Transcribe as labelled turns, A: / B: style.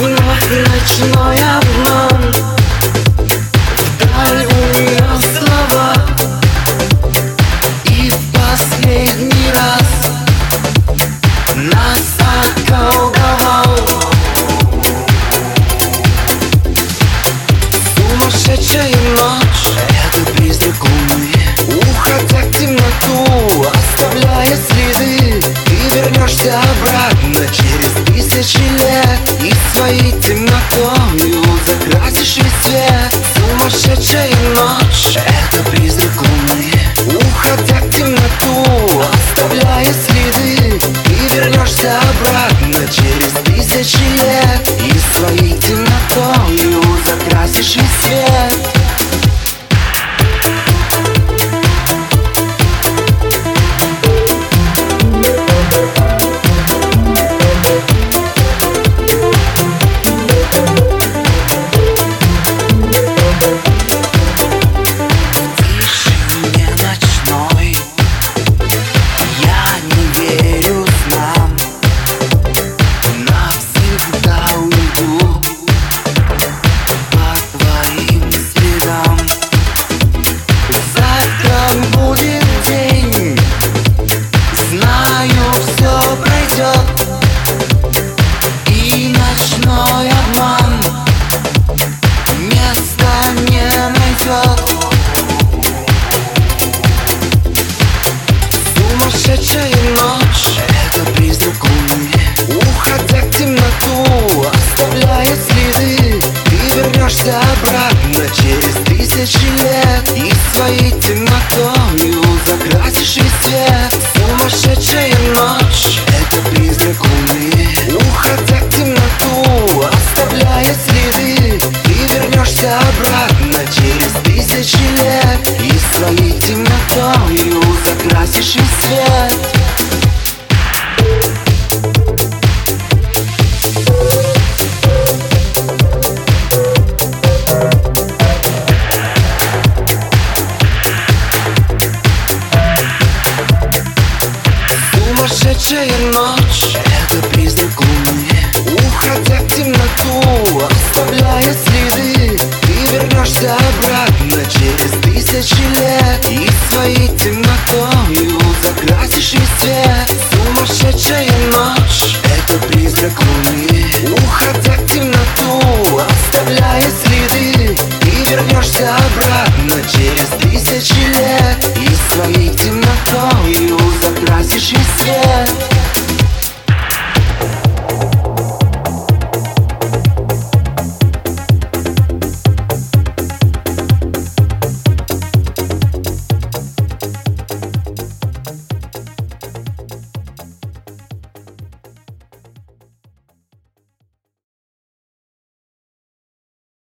A: Lecz no mam Dal umieram słowa. I pas niech raz. Nas zakałdował Suma своей темнотою Закрасишь весь свет. Сумасшедшая ночь Это призрак луны Сумасшедшая ночь. Это призрак луны. Уходя в темноту Оставляя следы. Ты вернешься обратно Через тысячи лет. И своей темнотою Закрасишь весь свет. Сумасшедшая ночь. Это призрак луны. Уходя в темноту Оставляя следы. Ты вернешься обратно Весь свет Сумасшедшая ночь. Это призрак луны. Уходя в темноту Оставляя следы Белесая ночь. Это призрак луны. Уходя в темноту Оставляя следы. Ты вернешься обратно Через тысячи лет. И своей темнотой Закрасишь весь свет.